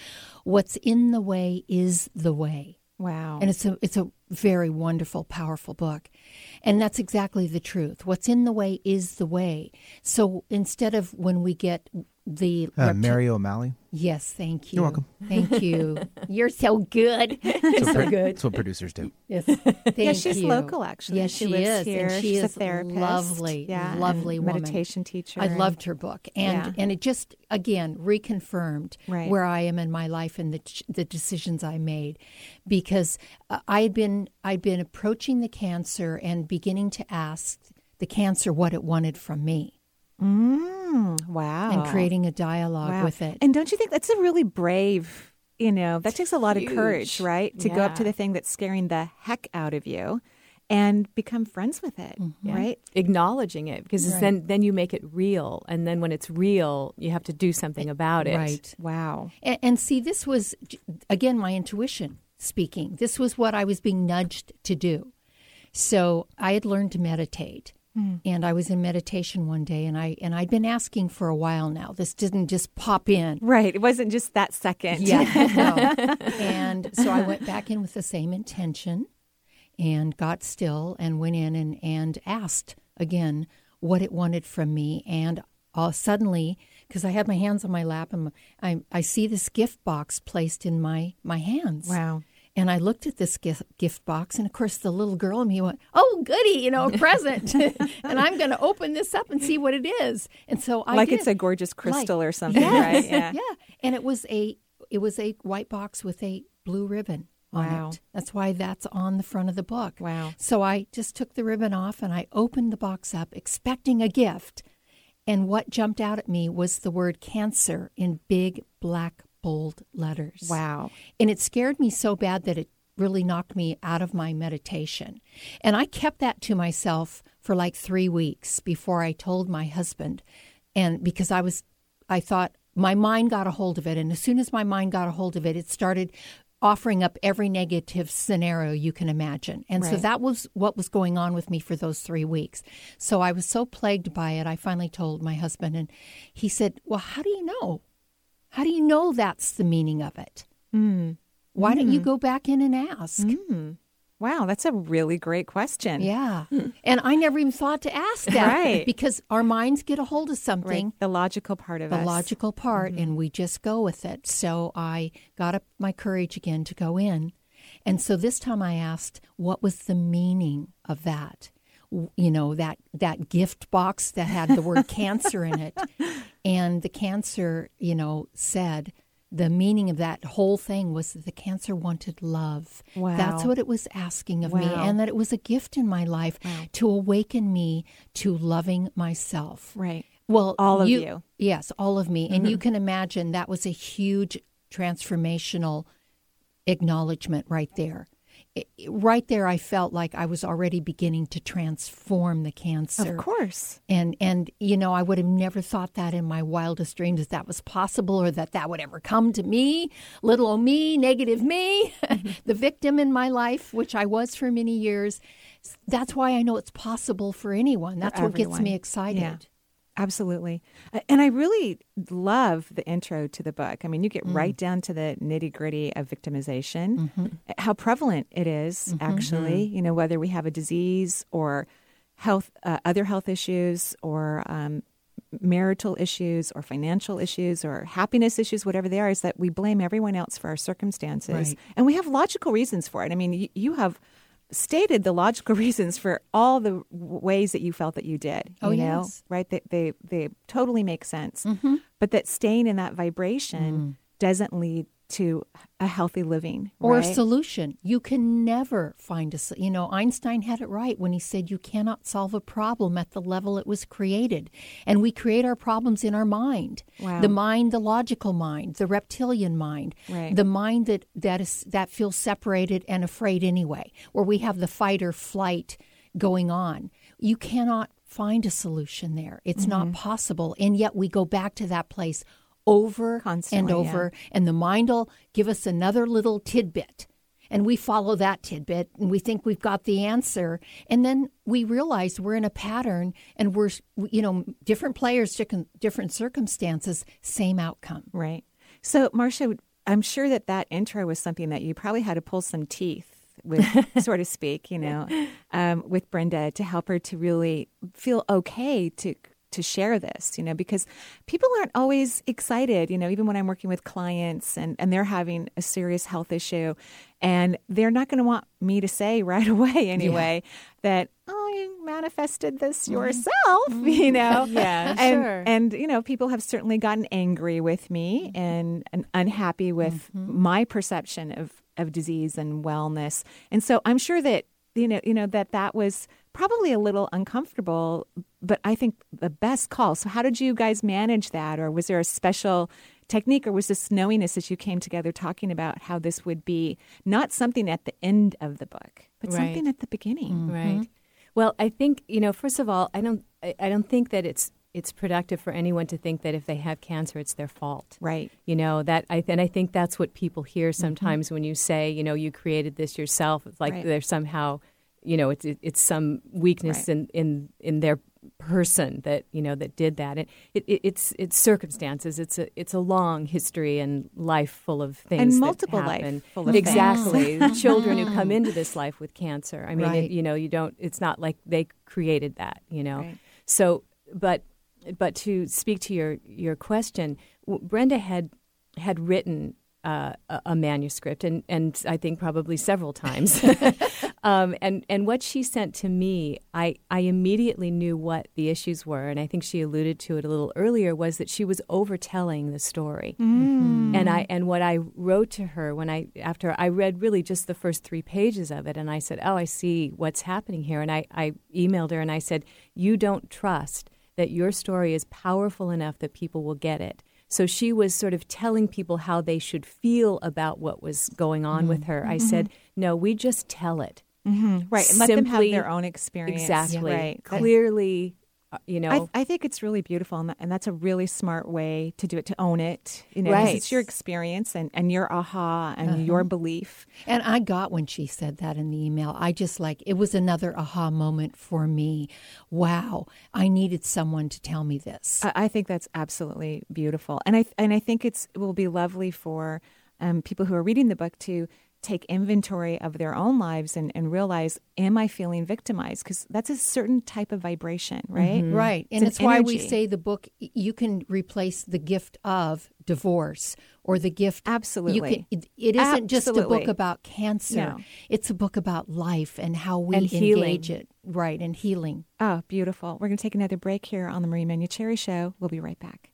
What's in the way is the way. Wow. And it's a it's a very wonderful, powerful book. And that's exactly the truth. What's in the way is the way. So instead of when we get the Uh, repti- Mary O'Malley. Yes, thank you. You're welcome. Thank you. You're so good. That's You're what, so pro- good. that's what producers do. Yes. yeah, Thank she's you. local actually. Yes, she, she, lives is. here. And she she's is a therapist. lovely, yeah, lovely woman. meditation teacher. I and- loved her book, and Yeah. and it just again reconfirmed Right. where I am in my life and the the decisions I made, because uh, I had been I'd been approaching the cancer and beginning to ask the cancer what it wanted from me. Mm, wow. And creating a dialogue Wow. with it. And don't you think that's a really brave, you know, that takes a lot Huge. of courage, right? To go up to the thing that's scaring the heck out of you and become friends with it, right? Acknowledging it because Right. then then you make it real, and then when it's real, you have to do something about it. Right. Wow. And, and see, this was, again, my intuition speaking. This was what I was being nudged to do. So I had learned to meditate. Hmm. And I was in meditation one day, and I and I'd been asking for a while now. This didn't just pop in, Right. It wasn't just that second. Yeah, no. And so I went back in with the same intention, and got still, and went in and and asked again what it wanted from me, and uh, suddenly, because I had my hands on my lap, and I I see this gift box placed in my my hands. Wow. And I looked at this gift, gift box, and of course, the little girl in me went, "Oh, goody, you know, a present!" and I'm going to open this up and see what it is. And so I like did. it's a gorgeous crystal Like- or something, Yes, right? Yeah. yeah. And it was a it was a white box with a blue ribbon Wow. it. That's why that's on the front of the book. Wow. So I just took the ribbon off and I opened the box up expecting a gift. And what jumped out at me was the word cancer in big black bold letters. Wow. And it scared me so bad that it really knocked me out of my meditation. And I kept that to myself for like three weeks before I told my husband. And because I was, I thought my mind got a hold of it. And as soon as my mind got a hold of it, it started offering up every negative scenario you can imagine. And so that was what was going on with me for those three weeks. So I was so plagued by it, I finally told my husband, and he said, Well, how do you know? How do you know that's the meaning of it? Mm. Why don't you Mm. go back in and ask? Mm. Wow, that's a really great question. Yeah. and I never even thought to ask that. Right. Because our minds get a hold of Right. something, The logical part of the us. Mm-hmm. logical part, and we just go with it. So I got up my courage again to go in. And so this time I asked, what was the meaning of that? You know, that, that gift box that had the word cancer in it. And the cancer, you know, said the meaning of that whole thing was that the cancer wanted love. Wow. That's what it was asking of me, and that it was a gift in my life to awaken me to loving myself. Right. Well, All of you. Yes, all of me. And you Mhm. can imagine that was a huge transformational acknowledgement right there. Right there, I felt like I was already beginning to transform the cancer. Of course. And and you know, I would have never thought that in my wildest dreams that that was possible or that that would ever come to me, little o me, negative me, mm-hmm. the victim in my life, which I was for many years. That's why I know it's possible for anyone. That's what gets me excited. Yeah. Absolutely. And I really love the intro to the book. I mean, you get Mm. right down to the nitty gritty of victimization, Mm-hmm. how prevalent it is, actually, you know, whether we have a disease or health, uh, other health issues or um, marital issues or financial issues or happiness issues, whatever they are, is that we blame everyone else for our circumstances. Right. And we have logical reasons for it. I mean, you, you have stated the logical reasons for all the ways that you felt that you did. Oh, you know, yes. right? They, they they totally make sense. Mhm. But that staying in that vibration doesn't lead to a healthy living or a solution. You can never find a, you know, Einstein had it right when he said you cannot solve a problem at the level it was created. And we create our problems in our mind. Wow. The mind, the logical mind, the reptilian mind, Right. the mind that, that is that feels separated and afraid anyway, where we have the fight or flight going on. You cannot find a solution there. It's not Mhm. possible. And yet we go back to that place over Constantly, and yeah. over and the mind will give us another little tidbit and we follow that tidbit and we think we've got the answer and then we realize we're in a pattern and we're you know different players different different circumstances same outcome Right. So, Marsha, I'm sure that that intro was something that you probably had to pull some teeth with, so to speak, you know, um, with Brenda to help her to really feel okay to to share this, you know, because people aren't always excited, you know, even when I'm working with clients and, and they're having a serious health issue and they're not going to want me to say right away anyway that, oh, you manifested this mm-hmm. yourself, you mm-hmm. know? Yeah, and, sure. And, you know, people have certainly gotten angry with me mm-hmm. and, and unhappy with my perception of, of disease and wellness. And so I'm sure that, you know, you know, that that was probably a little uncomfortable, but I think the best call. So how did you guys manage that? Or was there a special technique or was this knowingness as you came together talking about how this would be not something at the end of the book, but Right. something at the beginning? Mm-hmm. Right. Well, I think you know. First of all, I don't. I, I don't think that it's it's productive for anyone to think that if they have cancer, it's their fault. Right. You know that. I and I think that's what people hear mm-hmm. sometimes when you say, you know, you created this yourself. It's like Right. there's somehow, you know, it's it, it's some weakness Right. in in in their person that you know that did that. It, it, it it's it's circumstances. It's a it's a long history and life full of things and multiple life full of things. exactly. Mm-hmm. Children who come into this life with cancer. I mean, Right. it, you know, you don't. It's not like they created that. You know, Right. so but but to speak to your your question, Brenda had had written uh, a, a manuscript, and and I think probably several times. um, and and what she sent to me, I I immediately knew what the issues were, and I think she alluded to it a little earlier. Was that she was overtelling the story, and I and what I wrote to her when I after I read really just the first three pages of it, and I said, "Oh, I see what's happening here." And I I emailed her and I said, "You don't trust that your story is powerful enough that people will get it." So she was sort of telling people how they should feel about what was going on with her. I said, "No, we just tell it." Mhm. Right. And let them have their own experience. Exactly. Right. Clearly, you know. I, I think it's really beautiful, and, that, and that's a really smart way to do it, to own it. You know, Right. it's your experience and, and your aha and your belief. And I got when she said that in the email. I just like it was another aha moment for me. Wow, I needed someone to tell me this. I, I think that's absolutely beautiful, and I and I think it's it will be lovely for um, people who are reading the book to take inventory of their own lives and, and realize, am I feeling victimized? Because that's a certain type of vibration, right? Mm-hmm. Right. It's And an it's why we say the book you can replace the gift of divorce or the gift Absolutely. You can, it, it isn't just a book about cancer. No. It's a book about life and how we And healing. engage it. Right, and healing. Oh, beautiful. We're going to take another break here on the Marie Manuchehri Show. We'll be right back.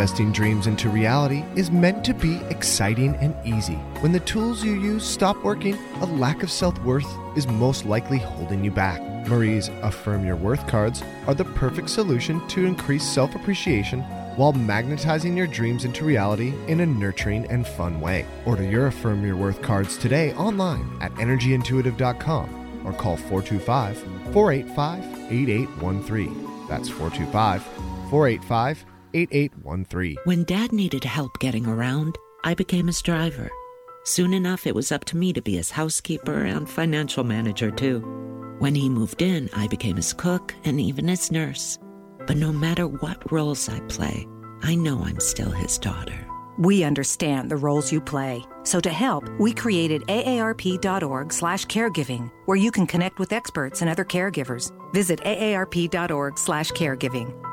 Manifesting dreams into reality is meant to be exciting and easy. When the tools you use stop working, a lack of self worth is most likely holding you back. Marie's Affirm Your Worth cards are the perfect solution to increase self appreciation while magnetizing your dreams into reality in a nurturing and fun way. Order your Affirm Your Worth cards today online at energyintuitive.com or call 425 485 8813. That's 425 485 8813. When Dad needed help getting around, I became his driver. Soon enough, it was up to me to be his housekeeper and financial manager, too. When he moved in, I became his cook and even his nurse. But no matter what roles I play, I know I'm still his daughter. We understand the roles you play. So to help, we created aarp.org slash caregiving, where you can connect with experts and other caregivers. Visit aarp.org slash caregiving.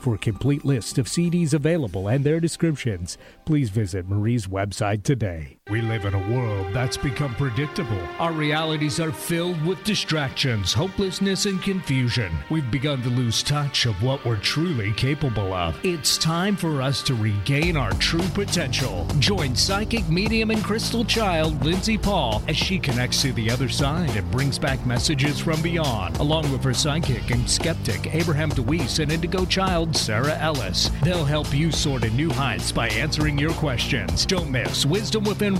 For a complete list of CDs available and their descriptions, please visit Marie's website today. We live in a world that's become predictable. Our realities are filled with distractions, hopelessness, and confusion. We've begun to lose touch of what we're truly capable of. It's time for us to regain our true potential. Join psychic medium and crystal child Lindsay Paul as she connects to the other side and brings back messages from beyond, along with her psychic and skeptic Abraham DeWeese and indigo child Sarah Ellis. They'll help you soar to new heights by answering your questions. Don't miss Wisdom Within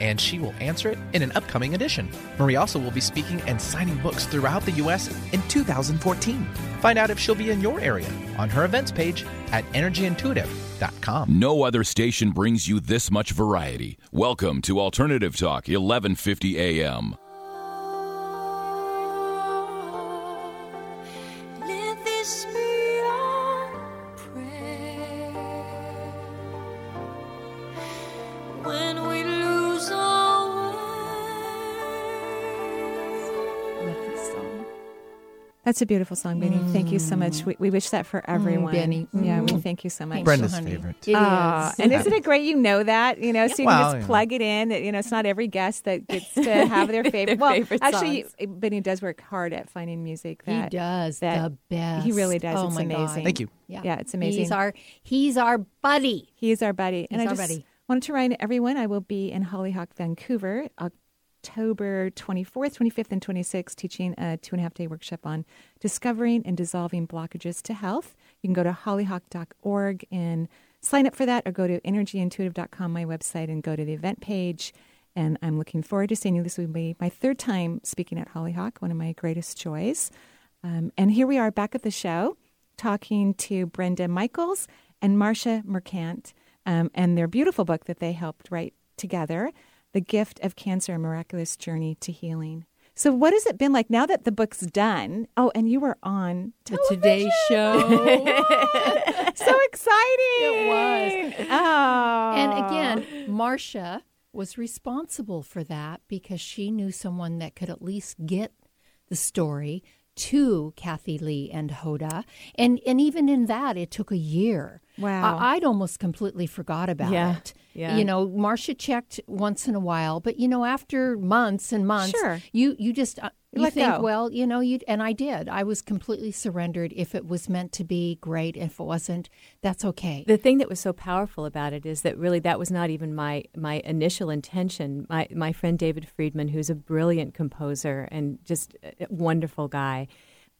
and she will answer it in an upcoming edition. Marie also will be speaking and signing books throughout the U.S. in 2014. Find out if she'll be in your area on her events page at energyintuitive.com. No other station brings you this much variety. Welcome to Alternative Talk, 1150 AM. Let this That's a beautiful song, Benny. Thank you so much. We, we wish that for everyone. Benny. Yeah, we Mm. thank you so much. Brenda's honey. favorite. It Ah, is. and isn't it great you know that? You know, so you Well, can just yeah. plug it in. You know, it's not every guest that gets to have their favorite. well, favorite actually, songs. Benny does work hard at finding music That, He that does that the best. He really does. Oh it's my amazing. God. Thank you. Yeah. Yeah, it's amazing. He's our he's our buddy. He is our buddy. and He's I just buddy. wanted to remind everyone I will be in Hollyhock, Vancouver, October 24th, 25th, and 26th, teaching a two and a half day workshop on discovering and dissolving blockages to health. You can go to hollyhock.org and sign up for that, or go to energyintuitive.com, my website, and go to the event page. And I'm looking forward to seeing you. This will be my third time speaking at Hollyhock, one of my greatest joys. Um, and here we are back at the show talking to Brenda Michaels and Marsha Merchant um, and their beautiful book that they helped write together, The Gift of Cancer, A Miraculous Journey to Healing. So, what has it been like now that the book's done? Oh, and you were on The Today Show. so exciting! It was. Oh, And again, Marsha was responsible for that because she knew someone that could at least get the story to Kathie Lee and Hoda. And and even in that it took a year. Wow. I, would almost completely forgot about Yeah, it. Yeah. You know, Marsha checked once in a while, but you know, after months and months, Sure. you you just uh, You let think, go. well, you know, you and I did. I was completely surrendered. If it was meant to be, great. If it wasn't, that's okay. The thing that was so powerful about it is that really that was not even my my initial intention. My my friend David Friedman, who's a brilliant composer and just a wonderful guy,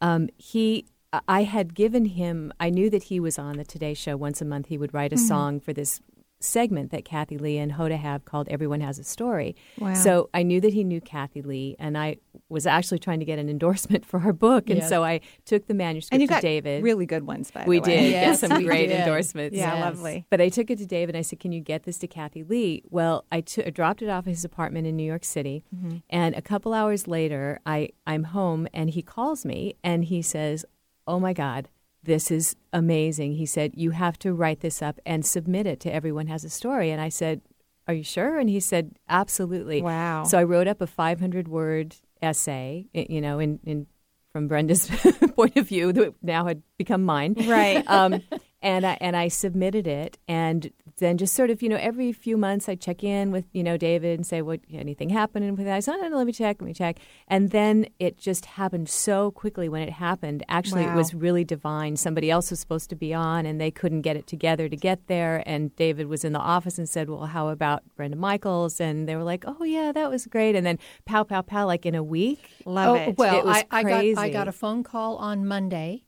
um, he I- had given him. I knew that he was on the Today Show once a month. He would write a Mhm. song for this segment that Kathie Lee and Hoda have called "Everyone Has a Story." Wow. So I knew that he knew Kathie Lee, and I was actually trying to get an endorsement for her book, and Yes. so I took the manuscript And you to got David. really good ones, by we the way. We did Yes, get some great did. endorsements. Yeah, Yes. lovely. But I took it to David and I said, "Can you get this to Kathie Lee?" Well, I dropped it off at his apartment in New York City, Mhm. and a couple hours later, I I'm home and he calls me and he says, "Oh my God." This is amazing. He said, You have to write this up and submit it to Everyone Has a Story. And I said, Are you sure? And he said, Absolutely. Wow. So I wrote up a 500 word essay, you know, in, in from Brenda's point of view that now had become mine. Right. Um, and I and I submitted it, and then just sort of, you know, every few months I check in with, you know, David and say, what anything happening with that? I said, no, no, let me check, let me check. And then it just happened so quickly when it happened. Actually, it was really divine. Somebody else was supposed to be on, and they couldn't get it together to get there. And David was in the office and said, well, how about Brenda Michaels? And they were like, oh yeah, that was great. And then pow, pow, pow, like in a week. Love oh, it. Well, It was I, I got I got a phone call on Monday,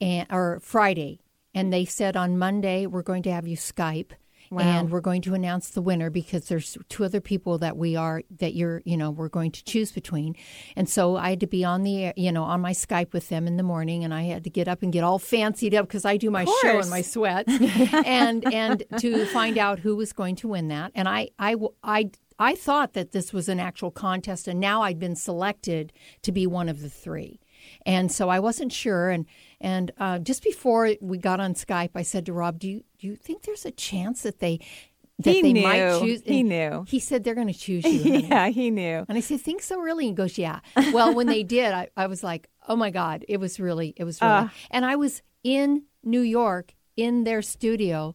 and or Friday, and they said on Monday we're going to have you Skype. Wow. And we're going to announce the winner because there's two other people that we are that you're you know we're going to choose between, and so I had to be on the air you know on my Skype with them in the morning, and I had to get up and get all fancied up because I do my show in my sweats, and and to find out who was going to win that, and I I I I thought that this was an actual contest, and now I'd been selected to be one of the three. And so I wasn't sure. And and uh, just before we got on Skype, I said to Rob, "Do you do you think there's a chance that they that He they knew. might choose?" He knew. He said they're going to choose you. honey." yeah, he knew. And I said, "Think so, really?" And he goes, "Yeah." Well, when they did, I, I was like, "Oh my God!" It was really, it was really. Ah. and I was in New York in their studio.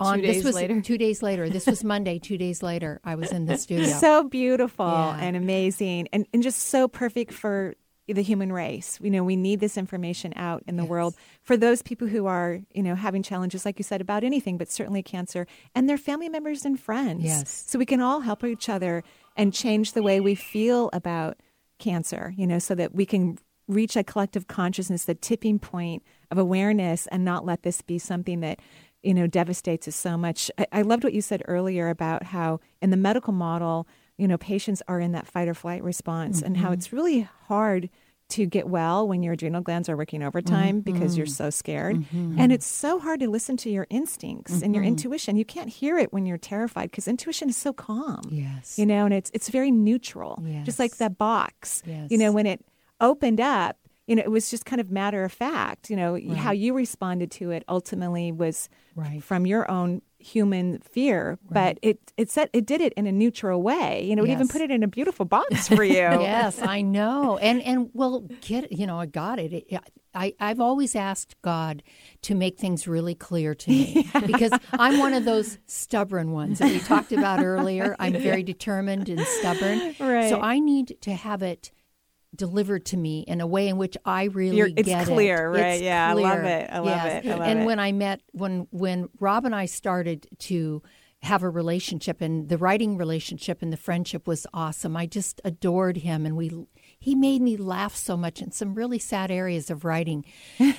On Two this days was later? two days later. This was Monday. Two days later, I was in the studio. So beautiful Yeah. and amazing and, and just so perfect for the human race. You know, we need this information out in the world for those people who are, you know, having challenges, like you said, about anything, but certainly cancer, and their family members and friends. Yes. So we can all help each other and change the way we feel about cancer, you know, so that we can reach a collective consciousness, the tipping point of awareness, and not let this be something that you know devastates us so much. I, I loved what you said earlier about how in the medical model, you know, patients are in that fight or flight response, and how Mhm. it's really hard to get well when your adrenal glands are working overtime because you're Mhm. so scared. Mhm. And it's so hard to listen to your instincts and your Mhm. intuition. You can't hear it when you're terrified because intuition is so calm. Yes. You know, and it's it's very neutral. Just like Yes. that box. Yes. You know, when it opened up, you know, it was just kind of matter of fact. You know, how you responded to it ultimately was Right. from your own human fear, but it it said it did it in a neutral way. You know, it even put it in a beautiful box for you. yes, I know. And and well, get you know, I got it. it I, I've always asked God to make things really clear to me because I'm one of those stubborn ones that we talked about earlier. I'm very determined and stubborn. Right. So I need to have it delivered to me in a way in which I really You're- it's get clear, it. right? It's Yeah, I love it. I love Yes. it. I love and it. when I met when when Rob and I started to have a relationship and the writing relationship and the friendship was awesome. I just adored him and we he made me laugh so much in some really sad areas of writing.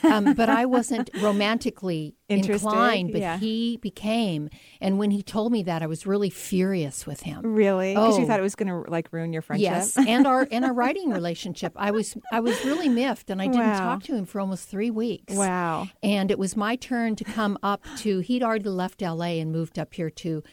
Um, but I wasn't romantically inclined, but yeah. he became. And when he told me that, I was really furious with him. Really? Because you Oh. thought it was going to like ruin your friendship. Yes, and our and our writing relationship. I was I was really miffed, and I didn't Wow. talk to him for almost three weeks. Wow. And it was my turn to come up to. He'd already left L.A. and moved up here to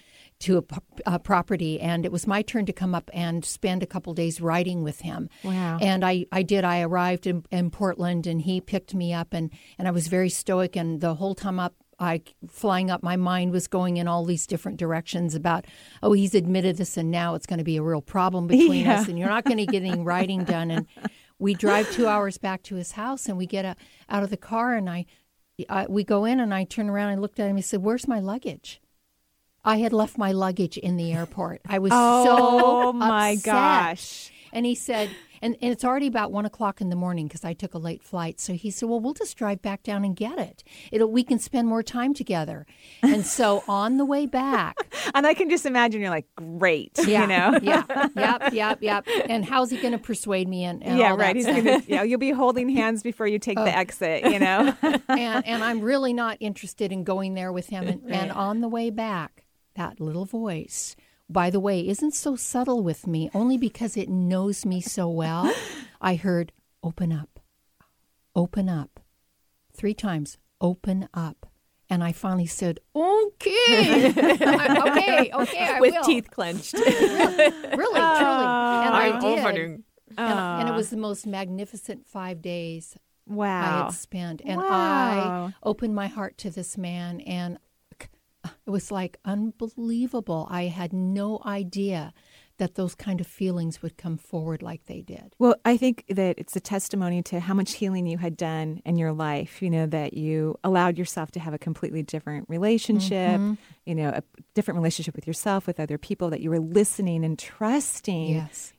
to a property, and it was my turn to come up and spend a couple days writing with him. Wow. And I, I did. I arrived in, in Portland, and he picked me up, and and I was very stoic. And the whole time up, I flying up, my mind was going in all these different directions about, oh, he's admitted this, and now it's going to be a real problem between Yeah. us, and you're not going to get any writing done. And we drive two hours back to his house, and we get a, out of the car, and I, I, we go in, and I turn around and looked at him. He said, "Where's my luggage?" I had left my luggage in the airport. I was so Oh, so my upset. gosh. And he said, And, and it's already about one o'clock in the morning because I took a late flight. So he said, Well, we'll just drive back down and get it. It'll, we can spend more time together. And so on the way back, And I can just imagine you're like, great, yeah, you know? yeah, yep, yep, yep. And how's he going to persuade me? And, and yeah, right. He's gonna, yeah, you'll be holding hands before you take Oh. the exit, you know? and, and I'm really not interested in going there with him. And, and on the way back, that little voice, by the way, isn't so subtle with me, only because it knows me so well. I heard, open up, open up, three times, open up. And I finally said, okay, okay, okay, I With will. teeth clenched. really, truly. And ah. I I'm did. opening. And, and it ah. was the most magnificent five days wow. I had spent. And Wow. I opened my heart to this man, and it was like unbelievable. I had no idea that those kind of feelings would come forward like they did. Well, I think that it's a testimony to how much healing you had done in your life, you know, that you allowed yourself to have a completely different relationship, Mhm. you know, a different relationship with yourself, with other people, that you were listening and trusting. Yes.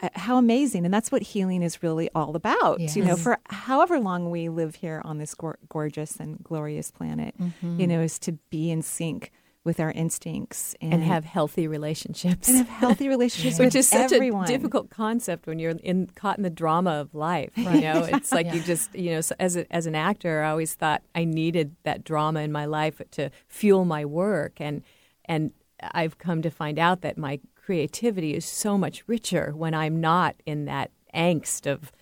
Uh, how amazing. And that's what healing is really all about. You know, for however long we live here on this gor- gorgeous and glorious planet, Mhm. you know, is to be in sync with our instincts and have healthy relationships. and have healthy relationships which is such everyone. a difficult concept when you're in caught in the drama of life you know? It's like you just you know so as a, as an actor i always thought i needed that drama in my life to fuel my work. And and i've come to find out that my creativity is so much richer when i'm not in that angst of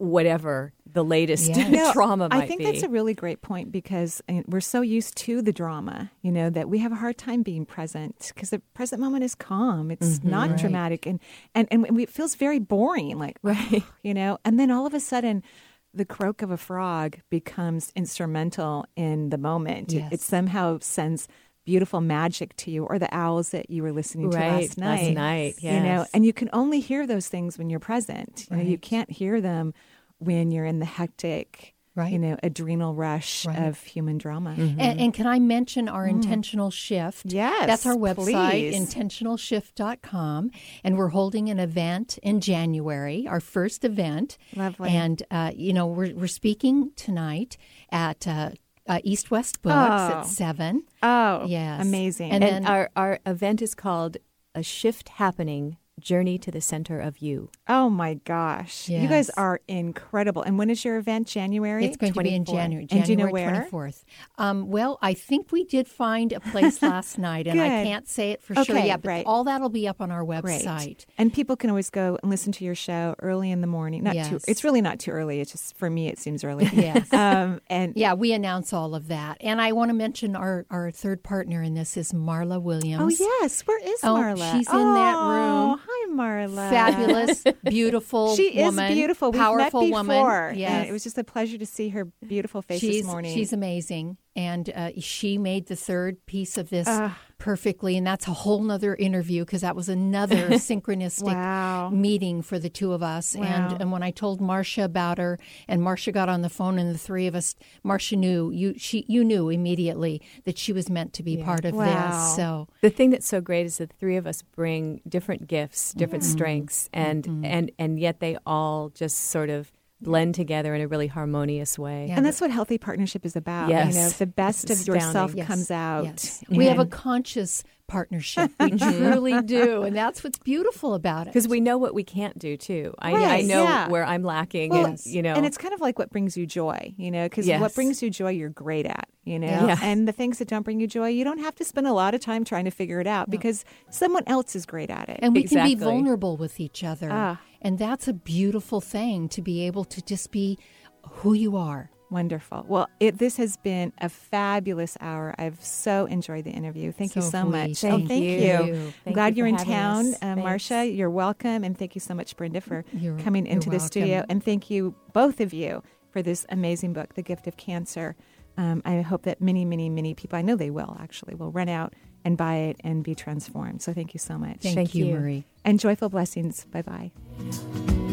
whatever the latest No, trauma might I think be that's a really great point because uh, we're so used to the drama, you know, that we have a hard time being present because the present moment is calm. It's Mhm. not Right. dramatic and, and, and we, it feels very boring, like, right. you know, and then all of a sudden, the croak of a frog becomes instrumental in the moment. It- It, somehow sends beautiful magic to you, or the owls that you were listening to Right, last night. last night, You know, and you can only hear those things when you're present. You, know, you can't hear them when you're in the hectic, Right. you know, adrenal rush Right. of human drama. And, and can I mention our Mm. intentional shift? Yes, That's our website, please. intentionalshift.com. And we're holding an event in January, our first event. Lovely. And, uh, you know, we're, we're speaking tonight at uh, uh, East West Books Oh. at 7. Oh, Yes. amazing. And, and then our, our event is called a shift happening journey to the center of you Oh my gosh. You guys are incredible. And when is your event? January? It's going to be in 24. January. And do you know January where? 24th. Um, well, I think we did find a place last night, and I can't say it for sure yet, but right. all that'll be up on our website. And people can always go and listen to your show early in the morning. Not too it's really not too early. It's just for me it seems early. Yes. um and Yeah, we announce all of that. And I want to mention our, our third partner in this is Marla Williams. Oh yes, where is Oh, Marla? she's in that Oh, room. Hi Marla. Fabulous, beautiful She woman. is beautiful. We've powerful met woman. before. and Yes. it was just a pleasure to see her beautiful face she's, this morning. She's amazing. And uh, she made the third piece of this Ah. perfectly. And that's a whole nother interview because that was another synchronistic Wow. meeting for the two of us. Wow. And, and when I told Marsha about her and Marsha got on the phone and the three of us, Marsha knew, you, she, you knew immediately that she was meant to be part of Wow. this. So the thing that's so great is that the three of us bring different gifts different Mm-hmm. strengths and and and yet they all just sort of blend together in a really harmonious way Yeah. and that's what healthy partnership is about. Yes. You know, the best It's of yourself astounding. Yes. comes out. Yes. We have a conscious partnership. We truly do. And that's what's beautiful about it. because we know what we can't do too I, I know yeah. where i'm lacking Well, and you know and it's kind of like what brings you joy, you know, because what brings you joy, you're great at, you know, Yeah. Yeah. and the things that don't bring you joy, you don't have to spend a lot of time trying to figure it out because someone else is great at it. And we can be vulnerable with each other. Ah. And that's a beautiful thing to be able to just be who you are. Wonderful. Well, it, this has been a fabulous hour. I've so enjoyed the interview. Thank you So so much. Thank oh, thank you. you. Thank I'm glad you you're in town, uh. Marsha. You're welcome, and thank you so much, Brenda, for You're- coming into the studio. And thank you, both of you, for this amazing book, The Gift of Cancer. Um, I hope that many, many, many people, I know they will actually, will run out and buy it and be transformed. So thank you so much. Thank, Thank you, you. Marie. And joyful blessings. Bye bye.